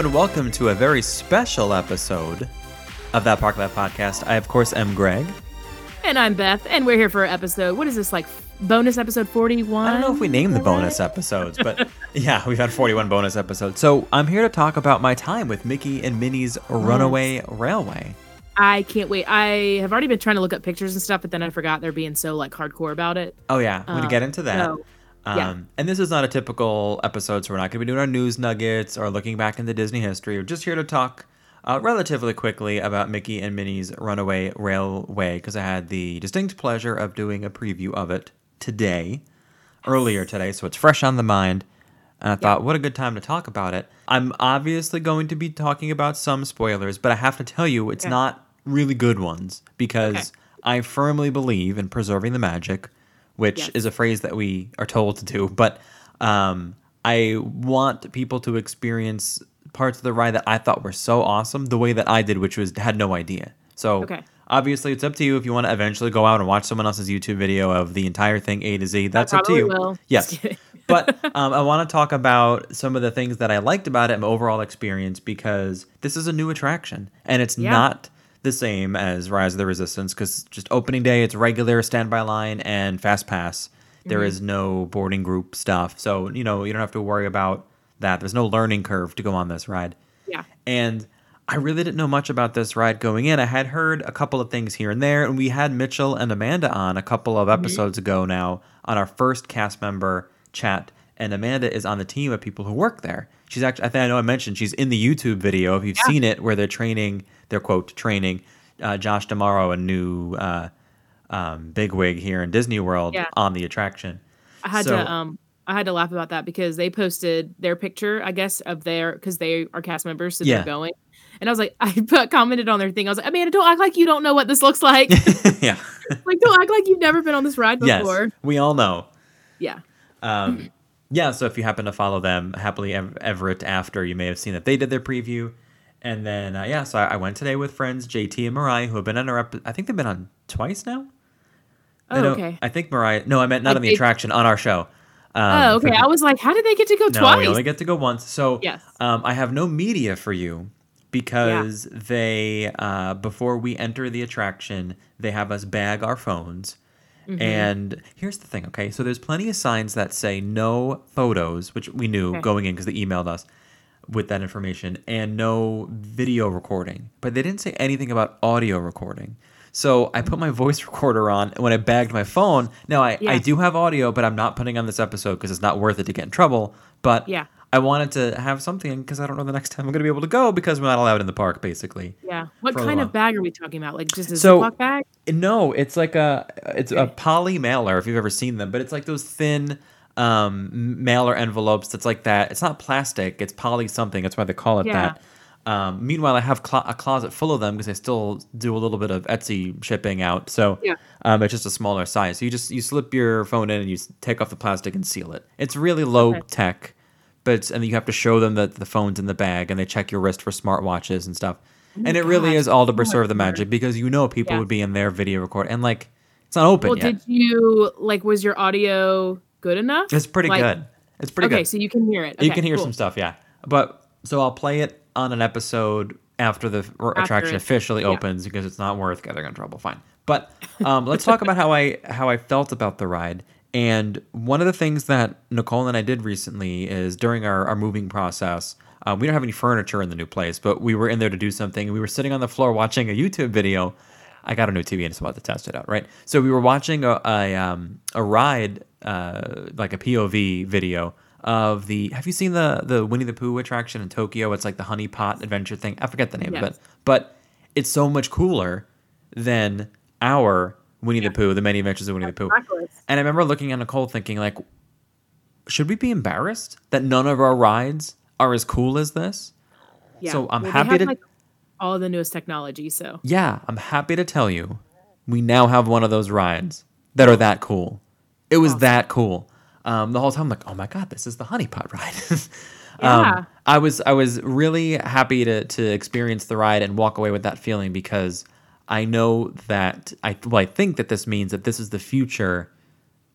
and welcome to a very special episode of That Park Life podcast. I, of course, am Greg. And I'm Beth, and we're here for episode. What is this like? Bonus episode forty-one. I don't know if we named the bonus episodes, but yeah, we've had 41 bonus episodes. So I'm here to talk about my time with Mickey and Minnie's Runaway Railway. I can't wait. I have already been trying to look up pictures and stuff, but then I forgot they're being so like hardcore about it. Oh yeah, we're gonna Uh, get into that. so, yeah. Um, and this is not a typical episode, so we're not going to be doing our news nuggets or looking back into Disney history. We're just here to talk uh, relatively quickly about Mickey and Minnie's Runaway Railway because I had the distinct pleasure of doing a preview of it today, earlier today, so it's fresh on the mind. And I thought, what a good time to talk about it. I'm obviously going to be talking about some spoilers, but I have to tell you, it's Yeah. not really good ones because Okay. I firmly believe in preserving the magic, which Yes. is a phrase that we are told to do. But um, I want people to experience parts of the ride that I thought were so awesome the way that I did, which was had no idea. So Okay. obviously, it's up to you if you want to eventually go out and watch someone else's YouTube video of the entire thing A to Z. That's up to you. will. Yes. But um, I want to talk about some of the things that I liked about it, my overall experience, because this is a new attraction and it's Yeah. not the same as Rise of the Resistance. Because just opening day, it's regular standby line and fast pass. There Mm-hmm. is no boarding group stuff, so you know you don't have to worry about that. There's no learning curve to go on this ride. Yeah. And I really didn't know much about this ride going in. I had heard a couple of things here and there, and we had Mitchell and Amanda on a couple of Mm-hmm. episodes ago now on our first cast member chat. And Amanda is on the team of people who work there. She's actually, I think I know I mentioned she's in the YouTube video if you've Yeah. seen it, where they're training, they're quote training uh, Josh D'Amaro, a new uh, um, bigwig here in Disney World, Yeah. on the attraction. I had So- to um I had to laugh about that because they posted their picture, I guess, of their because they are cast members, so Yeah. they're going. And I was like, I put, commented on their thing. I was like, Amanda, don't act like you don't know what this looks like. yeah. like, don't act like you've never been on this ride before. yes. We all know. Yeah. Um, yeah, so if you happen to follow them, Happily Ev- Everett After, you may have seen that they did their preview. And then, uh, yeah, so I, I went today with friends JT and Mariah, who have been on our ep- I think they've been on twice now. I Oh, know- okay. I think Mariah, no, I meant not Like on the they- attraction, on our show. Um, oh, okay. the- I was like, how did they get to go no, twice? we only get to go once. So Yes. um, I have no media for you because they, uh, before we enter the attraction, they have us bag our phones. Mm-hmm. And here's the thing, okay? So there's plenty of signs that say no photos, which we knew Okay. going in because they emailed us with that information, and no video recording. But they didn't say anything about audio recording. So I put my voice recorder on when I bagged my phone. Now I, I do have audio, but I'm not putting on this episode because it's not worth it to get in trouble. But Yeah. I wanted to have something because I don't know the next time I'm going to be able to go because we're not allowed in the park, basically. yeah. What kind of bag are we talking about? Like just a So- Ziploc bag? No, it's like a it's a poly mailer if you've ever seen them, but it's like those thin um, mailer envelopes. That's like that. It's not plastic. It's poly something. That's why they call it Yeah. that. Um, meanwhile, I have clo- a closet full of them because I still do a little bit of Etsy shipping out. So Yeah. um, it's just a smaller size. So you just you slip your phone in and you take off the plastic and seal it. It's really low Okay. tech, but and you have to show them that the phone's in the bag and they check your wrist for smartwatches and stuff. and it really Oh is all to preserve the magic because you know people Yeah. would be in their video record and like it's not open Well, yet. did you like was your audio good enough? It's pretty Like- good. It's pretty okay, good. Okay, so you can hear it. you can hear cool. some stuff, yeah. But so I'll play it on an episode after the r- attraction it- officially yeah. opens because it's not worth getting in trouble. Fine. But um, let's talk about how I how I felt about the ride. And one of the things that Nicole and I did recently is during our, our moving process, um, we don't have any furniture in the new place, but we were in there to do something. And we were sitting on the floor watching a YouTube video. I got a new TV and just about to test it out, right? So we were watching a a, um, a ride, uh, like a POV video of the. Have you seen the the Winnie the Pooh attraction in Tokyo? It's like the honey pot adventure thing. I forget the name of it, but it's so much cooler than our Winnie the Pooh, the Many Adventures of Winnie the Pooh. Backwards. And I remember looking at Nicole thinking, like, should we be embarrassed that none of our rides are as cool as this? Yeah. So I'm Well, happy have, to- like, all the newest technology. So Yeah, I'm happy to tell you, we now have one of those rides that are that cool. It was Awesome. that cool. Um, the whole time, I'm like, oh my god, this is the Honey Pot ride. Yeah. um, I was I was really happy to to experience the ride and walk away with that feeling because I know that I well I think that this means that this is the future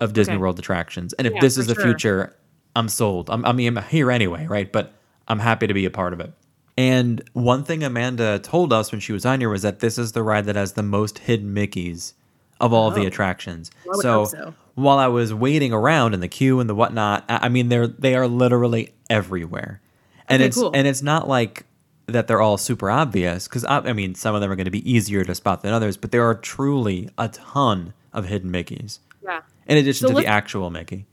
of Disney Okay. World attractions, and if Yeah, this is the sure. future, I'm sold. I'm, I mean, I'm here anyway, right? But I'm happy to be a part of it. And one thing Amanda told us when she was on here was that this is the ride that has the most hidden Mickeys of all of the Oh. attractions. Would so, so. while I was waiting around in the queue and the whatnot, I I mean they're they are literally everywhere, and Okay, it's cool. and it's not like that they're all super obvious because I, I mean some of them are going to be easier to spot than others, but there are truly a ton of hidden Mickeys Yeah. in addition So to the actual Mickey.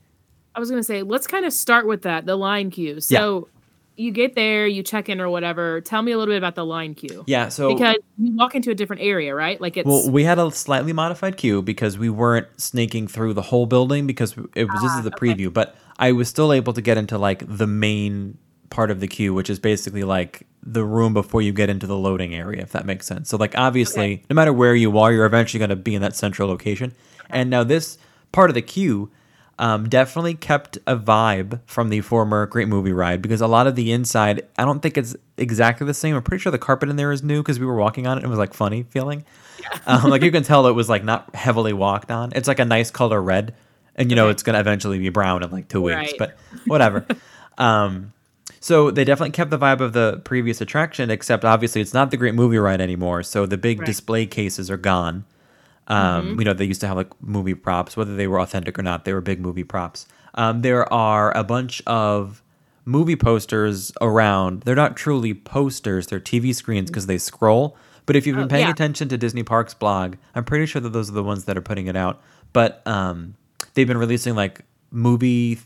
I was gonna say, let's kind of start with that, the line queue. So you get there, you check in or whatever. Tell me a little bit about the line queue. Yeah, so Because you walk into a different area, right? Like it's Well, we had a slightly modified queue because we weren't snaking through the whole building because it was this Ah, is the okay. preview, but I was still able to get into like the main part of the queue, which is basically like the room before you get into the loading area, if that makes sense. So like obviously, Okay. no matter where you are, you're eventually going to be in that central location. And now this part of the queue um, definitely kept a vibe from the former Great Movie Ride because a lot of the inside, I don't think it's exactly the same. I'm pretty sure the carpet in there is new because we were walking on it. and It was like funny feeling. Um, like you can tell it was like not heavily walked on. It's like a nice color red, and you know Okay. it's gonna eventually be brown in like two weeks. Right. But whatever. um, so they definitely kept the vibe of the previous attraction, except obviously it's not the Great Movie Ride anymore. So the big Right. display cases are gone. Um, You know, they used to have like movie props, whether they were authentic or not. They were big movie props. Um, there are a bunch of movie posters around. They're not truly posters; they're TV screens because they scroll. But if you've been Oh, paying yeah. attention to Disney Parks blog, I'm pretty sure that those are the ones that are putting it out. But um, they've been releasing like movie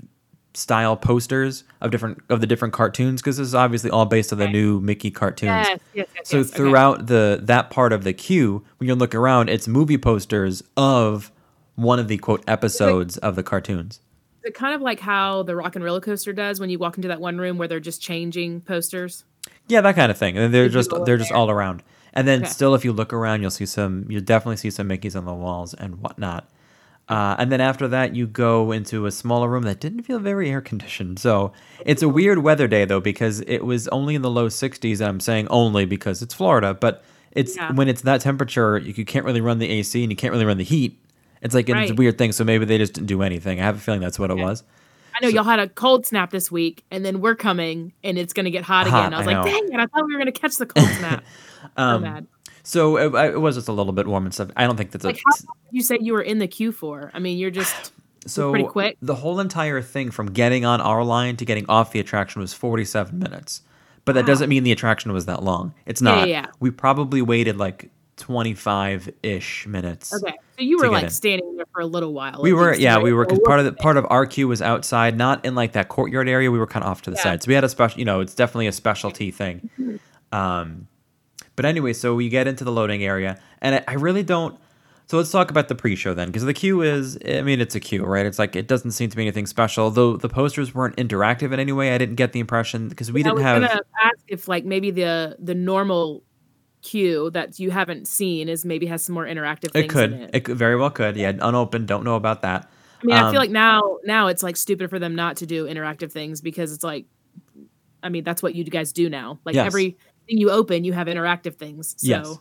style posters of different of the different cartoons because this is obviously all based on the Okay. new Mickey cartoons. yes, yes, yes. So yes, okay. throughout the that part of the queue, when you look around, it's movie posters of one of the quote episodes of the cartoons. Is it kind of like how the Rock and Roller Coaster does when you walk into that one room where they're just changing posters? Yeah, that kind of thing. And they're just they're just there. all around. And then Okay. still, if you look around, you'll see some. You'll definitely see some Mickey's on the walls and whatnot. Uh, and then after that, you go into a smaller room that didn't feel very air conditioned. So it's a weird weather day though because it was only in the low 60s. And I'm saying only because it's Florida, but it's Yeah. when it's that temperature, you, you can't really run the AC and you can't really run the heat. It's like it's a weird thing. So maybe they just didn't do anything. I have a feeling that's what it was. I know y'all had a cold snap this week, and then we're coming, and it's gonna get hot, Hot, again. I was I like, dang it! I thought we were gonna catch the cold snap. Um, so bad. So it, it was just a little bit warm and stuff. I don't think that's Like, a, you say you were in the queue for? I mean, you're just so pretty quick. The whole entire thing from getting on our line to getting off the attraction was 47 minutes. But that Wow. doesn't mean the attraction was that long. It's not. yeah, yeah. We probably waited like 25 ish minutes. okay. So you were like in. standing there for a little while. We were, yeah, we were because part of the part of our queue was outside, not in like that courtyard area. We were kind of off to the Yeah. side, so we had a special, you know, it's definitely a specialty thing. Um, but anyway, so we get into the loading area, and I, I really don't. So let's talk about the pre-show then, because the queue is, I mean, it's a queue, right? It's like it doesn't seem to be anything special. Though the posters weren't interactive in any way, I didn't get the impression because we I didn't have. I was have. gonna ask if like maybe the the normal queue that you haven't seen is maybe has some more interactive things It could, in it. it very well could. Yeah, unopened. Don't know about that. I mean, I um, feel like now now it's like stupid for them not to do interactive things because it's like, I mean, that's what you guys do now. Like Yes. Everything you open, you have interactive things. So Yes.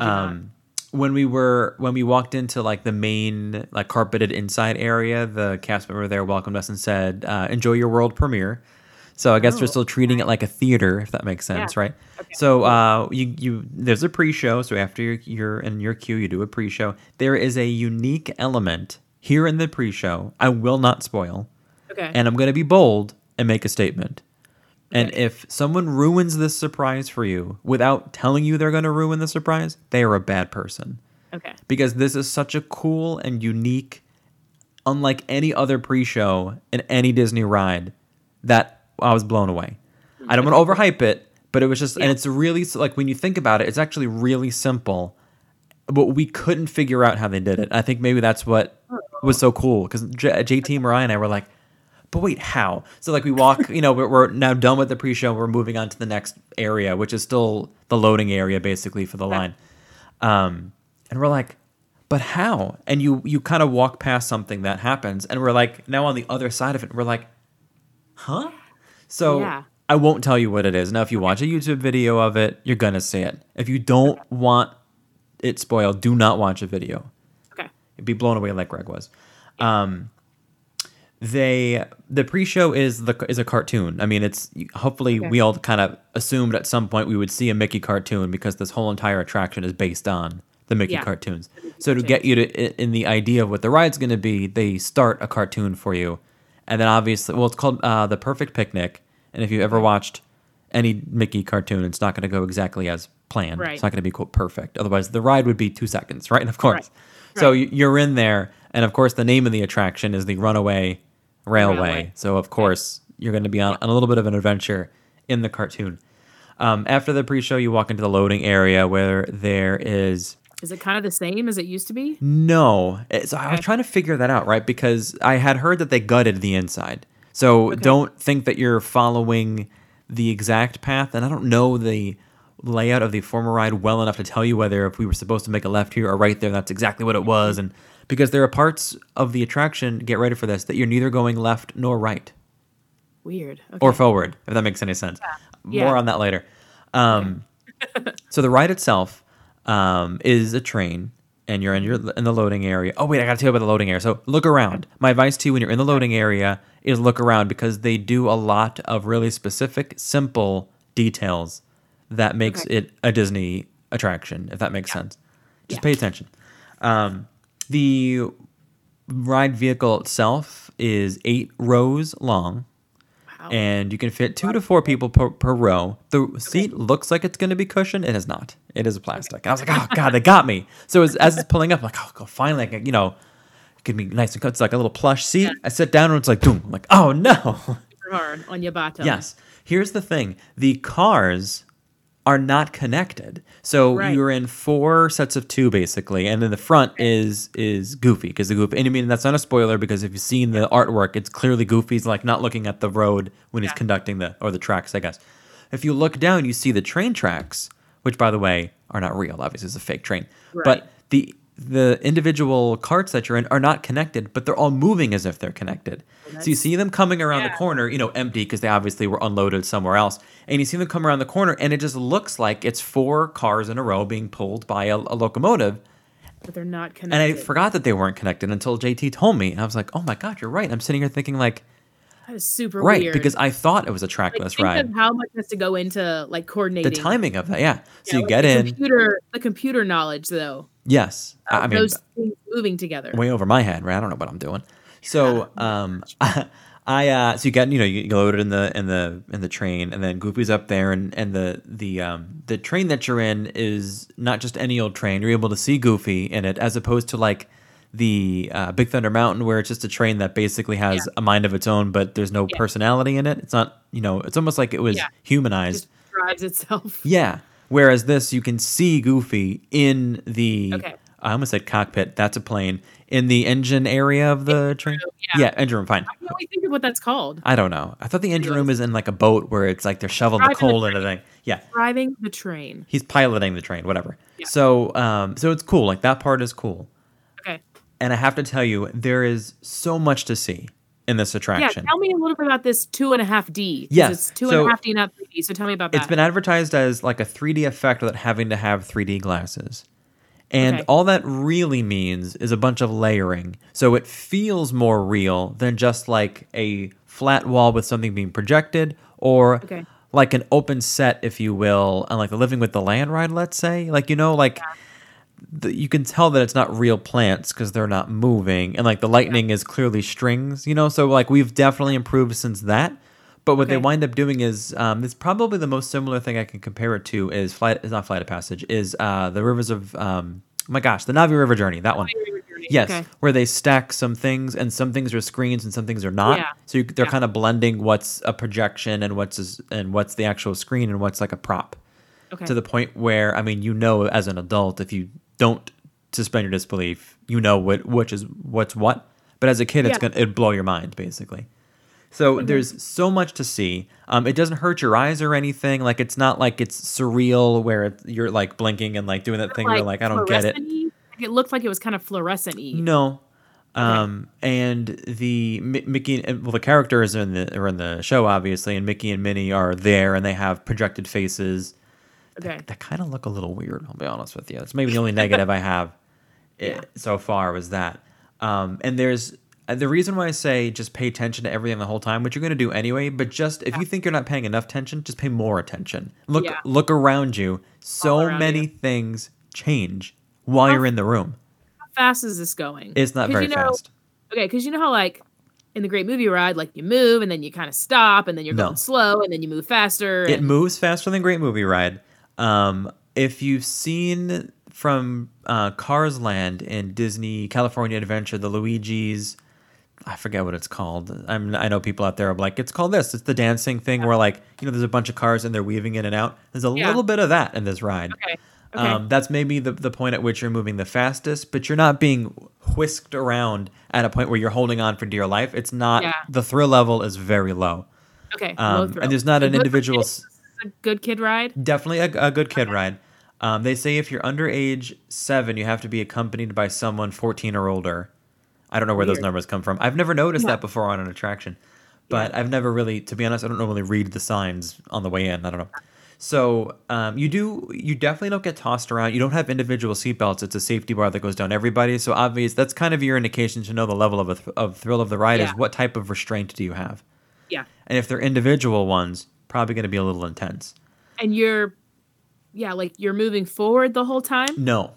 um, when we were when we walked into like the main like carpeted inside area, the cast member there welcomed us and said, uh, "Enjoy your world premiere." So I guess they're Oh, still treating it like a theater, if that makes sense, Yeah. right? Okay. So uh, you you there's a pre-show. So after you're, you're in your queue, you do a pre-show. There is a unique element here in the pre-show. I will not spoil, Okay. and I'm going to be bold and make a statement. And if someone ruins this surprise for you without telling you they're going to ruin the surprise, they are a bad person. okay. Because this is such a cool and unique, unlike any other pre show in any Disney ride, that I was blown away. I don't want to overhype it, but it was just, and it's really, like, when you think about it, it's actually really simple, but we couldn't figure out how they did it. I think maybe that's what oh. was so cool because J- JT, Mariah, and I were like, but wait, how? So like we walk, you know, we're, we're now done with the pre-show. We're moving on to the next area, which is still the loading area, basically for the line. Um, and we're like, but how? And you you kind of walk past something that happens, and we're like, now on the other side of it, we're like, huh? So Yeah. I won't tell you what it is. Now, if you watch a YouTube video of it, you're gonna see it. If you don't want it spoiled, do not watch a video. Okay. You'd be blown away like Greg was. Um, they the pre-show is the is a cartoon. I mean, it's hopefully Okay. we all kind of assumed at some point we would see a Mickey cartoon because this whole entire attraction is based on the Mickey Yeah. cartoons. So to get you to in the idea of what the ride's going to be, they start a cartoon for you, and then obviously, well, it's called uh, the Perfect Picnic. And if you ever watched any Mickey cartoon, it's not going to go exactly as planned. Right. It's not going to be quote perfect. Otherwise, the ride would be two seconds, right? And of course, Right. so Right. y- you're in there, and of course, the name of the attraction is the Runaway Railway. Railway. So of course, you're going to be on, on a little bit of an adventure in the cartoon. Um, after the pre-show, you walk into the loading area where there is Is it kind of the same as it used to be? no. Eh, So I was trying to figure that out, right? Because I had heard that they gutted the inside. So Okay. don't think that you're following the exact path. And I don't know the layout of the former ride well enough to tell you whether if we were supposed to make a left here or right there, that's exactly what it was. And because there are parts of the attraction, get ready for this, that you're neither going left nor right Weird. Okay. or forward, if that makes any sense. Yeah. More on that later. Um, so the ride itself um, is a train, and you're in your in the loading area. Oh wait, I got to tell you about the loading area. So look around. My advice to you when you're in the loading area is look around because they do a lot of really specific, simple details that makes Okay. it a Disney attraction. If that makes sense, just Yeah. pay attention. Um, the ride vehicle itself is eight rows long Wow. and you can fit two to four people per, per row. The seat looks like it's going to be cushioned. It is not. It is a plastic. And I was like, oh god, they got me. So as, as it's pulling up, I'm like, oh, finally, can, you know, it can be nice and cut. It's like a little plush seat. I sit down and it's like, boom. I'm like, oh no. Super hard on your bottom. yes. Here's the thing: the cars are not connected. So Right. you're in four sets of two basically, and then the front is is Goofy because the Goofy. And I mean that's not a spoiler because if you've seen the artwork, it's clearly Goofy's like not looking at the road when he's conducting the or the tracks, I guess. If you look down, you see the train tracks, which by the way are not real. Obviously, it's a fake train. Right. But the the individual carts that you're in are not connected, but they're all moving as if they're connected. so you see them coming around the corner, you know, empty because they obviously were unloaded somewhere else. And you see them come around the corner, and it just looks like it's four cars in a row being pulled by a, a locomotive. But they're not connected. And I forgot that they weren't connected until JT told me. And I was like, oh my God, you're right. I'm sitting here thinking, like, that is super right, weird. because I thought it was a like, trackless think ride. of how much has to go into like coordinating The timing of that, yeah. So Yeah, you like get the in. Computer, the computer knowledge though. Yes. I I mean, those things moving together. way over my head, right? I don't know what I'm doing. So, um, I, uh, so you got, you know, you load it in the, in the, in the train and then Goofy's up there and, and the, the, um, the train that you're in is not just any old train. You're able to see Goofy in it as opposed to like the, uh, Big Thunder Mountain where it's just a train that basically has Yeah. a mind of its own, but there's no Yeah. personality in it. It's not, you know, it's almost like it was Yeah. humanized. Just drives itself. Yeah. Whereas this, you can see Goofy in the. Okay. I almost said cockpit. That's a plane. In the engine area of the train. yeah. Yeah, engine room. Fine. I can't really think of what that's called. I don't know. I thought the engine room is in like a boat where it's like they're shoveling the Driving the coal into the thing. Yeah, Driving the train. he's piloting the train. Whatever. Yeah. So, um, so it's cool. Like that part is cool. Okay. And I have to tell you, there is so much to see in this attraction. Yeah, tell me a little bit about this two and a half D. Yes, It's two and a half D, not three D. So tell me about that. It's been advertised as like a 3D effect without having to have 3D glasses. And Okay. all that really means is a bunch of layering. So it feels more real than just like a flat wall with something being projected or Okay. like an open set, if you will, on like the Living with the Land ride, let's say. Like, you know, like the, you can tell that it's not real plants because they're not moving. And like the lightning is clearly strings, you know? So like we've definitely improved since that. But what they wind up doing is um, it's probably the most similar thing I can compare it to is flight is not flight of passage is uh, the rivers of um, oh my gosh the Na'vi River Journey that one yes Okay. where they stack some things and some things are screens and some things are not Yeah. so you, they're Yeah. kind of blending what's a projection and what's is, and what's the actual screen and what's like a prop Okay. to the point where I mean you know as an adult if you don't suspend your disbelief. You know what which is what's what. But as a kid it's Yeah. gonna it'd blow your mind basically. So there's so much to see. Um, it doesn't hurt your eyes or anything. Like it's not like it's surreal where it, you're like blinking and like doing that thing where like I don't get it? Like, it looked like it was kind of fluorescent no Um, and the Mi- Mickey, and- well, the characters are in the are in the show obviously, and Mickey and Minnie are there, and they have projected faces Okay. that kind of look a little weird. I'll be honest with you. It's maybe the only negative I have eh, Yeah. so far was that. Um, and there's uh, the reason why I say just pay attention to everything the whole time, which you're going to do anyway. But just if you think you're not paying enough attention, just pay more attention. Look Yeah. look around you. So around many you. things change while How you're in the room. How fast is this going? It's not very you know, fast. Okay, because you know how like in the Great Movie Ride, like you move and then you kind of stop and then you're No. going slow and then you move faster. It moves faster than Great Movie Ride. Um, if you've seen from uh, Cars Land in Disney California Adventure, the Luigi's, I forget what it's called. I'm, I know people out there are like, it's called this. It's the dancing thing where like you know there's a bunch of cars and they're weaving in and out. There's a Yeah. little bit of that in this ride. Okay. Okay. Um, that's maybe the, the point at which you're moving the fastest, but you're not being whisked around at a point where you're holding on for dear life. It's not Yeah. the thrill level is very low. okay. Um, thrill. and there's not an individual. kids? S- This is a good kid ride. Definitely a, a good kid ride. Um, they say if you're under age seven, you have to be accompanied by someone 14 or older. I don't know where those numbers come from. I've never noticed Yeah. that before on an attraction, but I've never really, to be honest, I don't normally read the signs on the way in. I don't know. So um, you do, you definitely don't get tossed around. You don't have individual seatbelts. It's a safety bar that goes down everybody. So obvious, that's kind of your indication to know the level of a th- of thrill of the ride is what type of restraint do you have, Yeah. and if they're individual ones, probably going to be a little intense. And you're, yeah, like you're moving forward the whole time. No,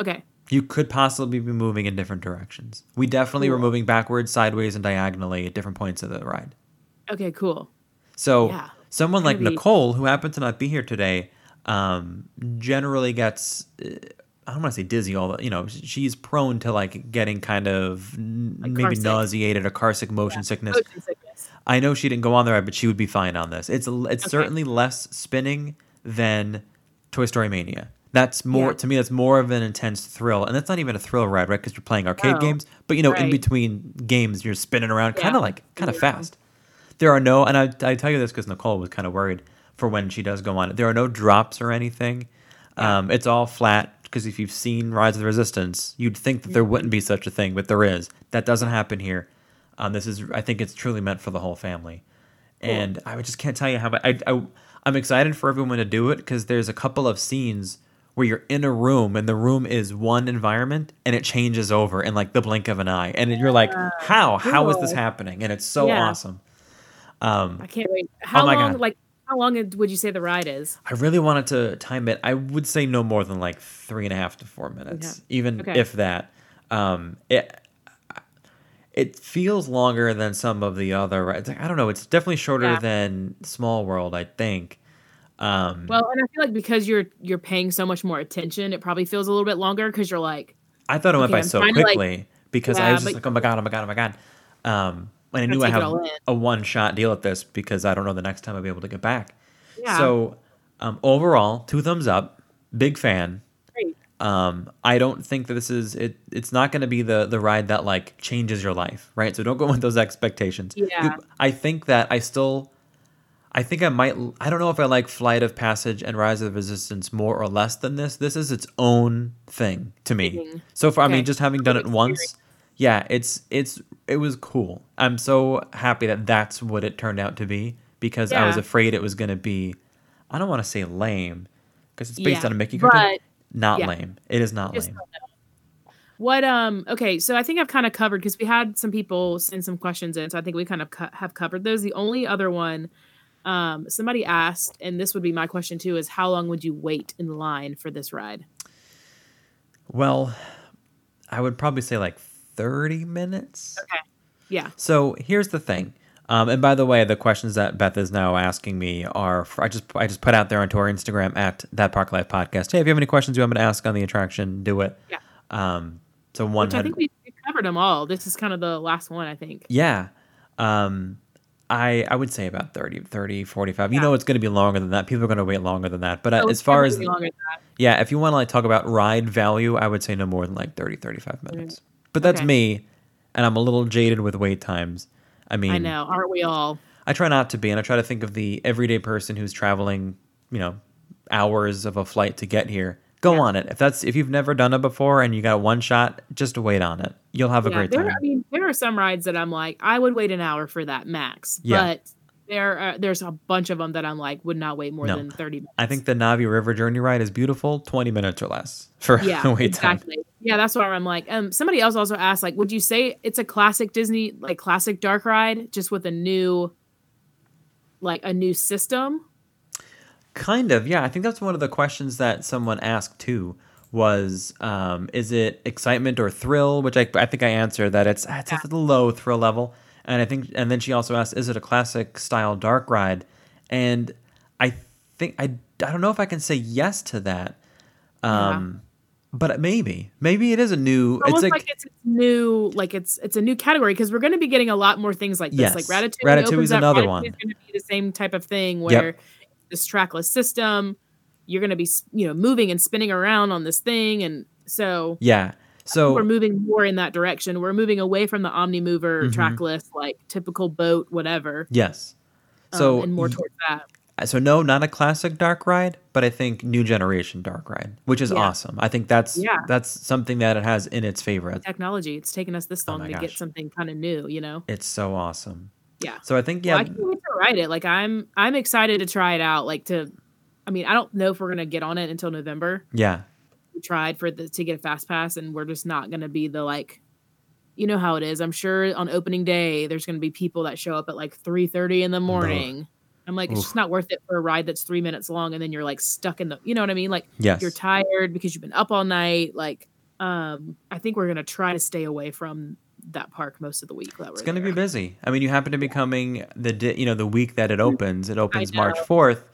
Okay. You could possibly be moving in different directions. We definitely were moving backwards, sideways, and diagonally at different points of the ride. Okay. Cool. So Yeah. someone like be- Nicole, who happened to not be here today, um, generally gets uh, I don't want to say dizzy. All the you know, she's prone to like getting kind of Like maybe nauseated or car sick motion sickness. Motion sickness. I know she didn't go on the ride, but she would be fine on this. It's it's Okay. certainly less spinning than Toy Story Mania. That's more Yeah. to me. That's more of an intense thrill, and that's not even a thrill ride, right? Because you're playing arcade games, but you know, in between games, you're spinning around, Yeah. kind of like kind of fast. There are no, and I, I tell you this because Nicole was kind of worried for when she does go on it. There are no drops or anything. Um, it's all flat because if you've seen Rise of the Resistance, you'd think that there wouldn't be such a thing, but there is. That doesn't happen here. Um, this is, I think, it's truly meant for the whole family. And I just can't tell you how. I, I I'm excited for everyone to do it because there's a couple of scenes where you're in a room and the room is one environment and it changes over in like the blink of an eye, and you're like, how? How is this happening? And it's so Yeah. awesome. Um, I can't wait. How Oh long? God. Like how long would you say the ride is? I really wanted to time it. I would say no more than like three and a half to four minutes, Okay. even Okay. if that. Um, it it feels longer than some of the other. rides. I don't know. It's definitely shorter Yeah. than Small World, I think. Um, Well, and I feel like because you're you're paying so much more attention, it probably feels a little bit longer because you're like, I thought it went okay, by I'm so to, like- quickly because I was just like, oh my god, oh my god, oh my god. Um, and I knew I have a one shot deal at this because I don't know the next time I'll be able to get back. yeah, So um, overall, two thumbs up. Big fan. great. Um, I don't think that this is it. It's not going to be the the ride that like changes your life, right? So don't go with those expectations. Yeah. I think that I still, I think I might. I don't know if I like Flight of Passage and Rise of the Resistance more or less than this. This is its own thing to me. Mhm. So far, I mean, just having done it once, yeah, it's it's it was cool. I'm so happy that that's what it turned out to be because I was afraid it was going to be. I don't want to say lame because it's based Yeah, on a Mickey cartoon. but Not yeah. lame. It is not Just lame. What um okay, so I think I've kind of covered because we had some people send some questions in, so I think we kind of co- have covered those. The only other one um somebody asked, and this would be my question too, is how long would you wait in line for this ride? Well, I would probably say like 30 minutes. Okay. Yeah. So here's the thing. Um, and by the way, the questions that Beth is now asking me are I just I just put out there onto our Instagram at that Park Life Podcast. Hey, if you have any questions you want me to ask on the attraction, do it. Yeah. Um, so one Which I think we covered them all. This is kind of the last one, I think. Yeah. Um, I I would say about 30, 30 45. You know it's going to be longer than that. People are going to wait longer than that. But uh, So as far as longer than that. yeah, if you want to like talk about ride value, I would say no more than like 30 35 minutes. But that's Okay. me and I'm a little jaded with wait times. I mean, I know, aren't we all? I try not to be, and I try to think of the everyday person who's traveling, you know, hours of a flight to get here. go Yeah. on it. If that's if you've never done it before and you got one shot, just wait on it. You'll have a Yeah, great there, time. I mean, there are some rides that I'm like, I would wait an hour for that max. Yeah. But there, are, there's a bunch of them that I'm like, would not wait more No. than 30 minutes. I think the Na'vi River Journey ride is beautiful. Twenty minutes or less for yeah, wait time. exactly. Yeah, that's why I'm like. Um, somebody else also asked, like, would you say it's a classic Disney, like classic dark ride, just with a new, like a new system? Kind of, yeah. I think that's one of the questions that someone asked too. Was um, is it excitement or thrill? Which I, I think I answered that it's it's at the low thrill level, and I think and then she also asked, is it a classic style dark ride? And I think I I don't know if I can say yes to that, um, but maybe maybe it is a new. Almost it's like, it's it's new, like it's it's a new category because we're going to be getting a lot more things like this. Yes. Like Ratatouille, Ratatouille up, another Ratatouille one. Is going to be the same type of thing where this trackless system, you're going to be you know moving and spinning around on this thing, and so yeah. So we're moving more in that direction. We're moving away from the OmniMover Mhm. trackless, like typical boat, whatever. yes. um, So and more towards that. so no, not a classic dark ride, but I think new generation dark ride, which is Yeah. awesome. I think that's Yeah. that's something that it has in its favor. Technology. It's taken us this Oh long my to get something kind of new. You know. It's so awesome. Yeah. So I think Well, yeah, I can't wait to ride it. Like I'm, I'm excited to try it out. Like to, I mean, I don't know if we're gonna get on it until November. yeah, tried for the to get a fast pass, and we're just not gonna be the like, you know how it is. I'm sure on opening day there's gonna be people that show up at like 3:30 in the morning. I'm like, it's just not worth it for a ride that's three minutes long, and then you're like stuck in the, you know what I mean? Like yes, you're tired because you've been up all night. Like, um, I think we're gonna try to stay away from that park most of the week. That it's going to be busy. I mean, you happen to be coming the di- you know the week that it opens. It opens March fourth,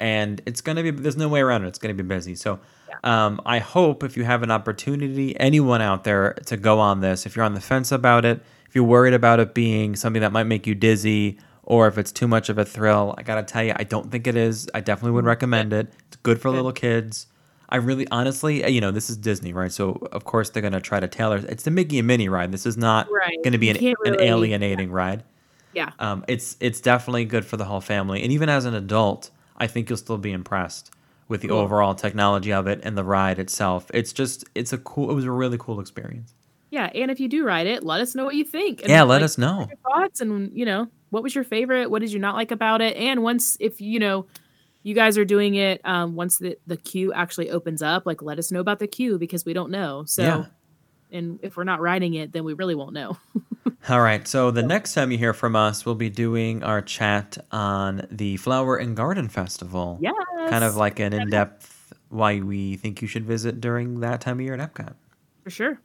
and it's going to be. There's no way around it. It's going to be busy. So. Um, I hope if you have an opportunity, anyone out there to go on this, if you're on the fence about it, if you're worried about it being something that might make you dizzy, or if it's too much of a thrill, I gotta tell you, I don't think it is. I definitely would recommend it. It's good for little kids. I really, honestly, uh, you know, this is Disney, right? So of course they're gonna try to tailor. It's the Mickey and Minnie ride. This is not Right. gonna be an, can't an really- alienating ride. Yeah. Um, it's it's definitely good for the whole family, and even as an adult, I think you'll still be impressed with the Cool. overall technology of it and the ride itself. It's just it's a cool. It was a really cool experience. Yeah, and if you do ride it, let us know what you think. And, Yeah, let like, us know. your thoughts and you know what was your favorite what did you not like about it and once if you know you guys are doing it um once the, the queue actually opens up like let us know about the queue because we don't know so Yeah. and if we're not riding it then we really won't know All right. So the next time you hear from us, we'll be doing our chat on the Flower and Garden Festival. yes Kind of like an in-depth why we think you should visit during that time of year at Epcot. for sure All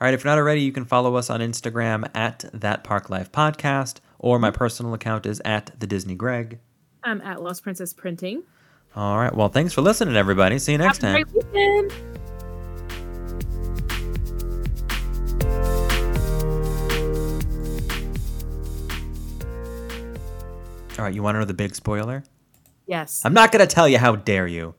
right, if you're not already, you can follow us on Instagram at that Park Life Podcast, or my mm-hmm. personal account is at the Disney Greg. i'm at lost princess printing All right, well, thanks for listening, everybody. See you next Have time. All right, you want to know the big spoiler? yes I'm not going to tell you. How dare you?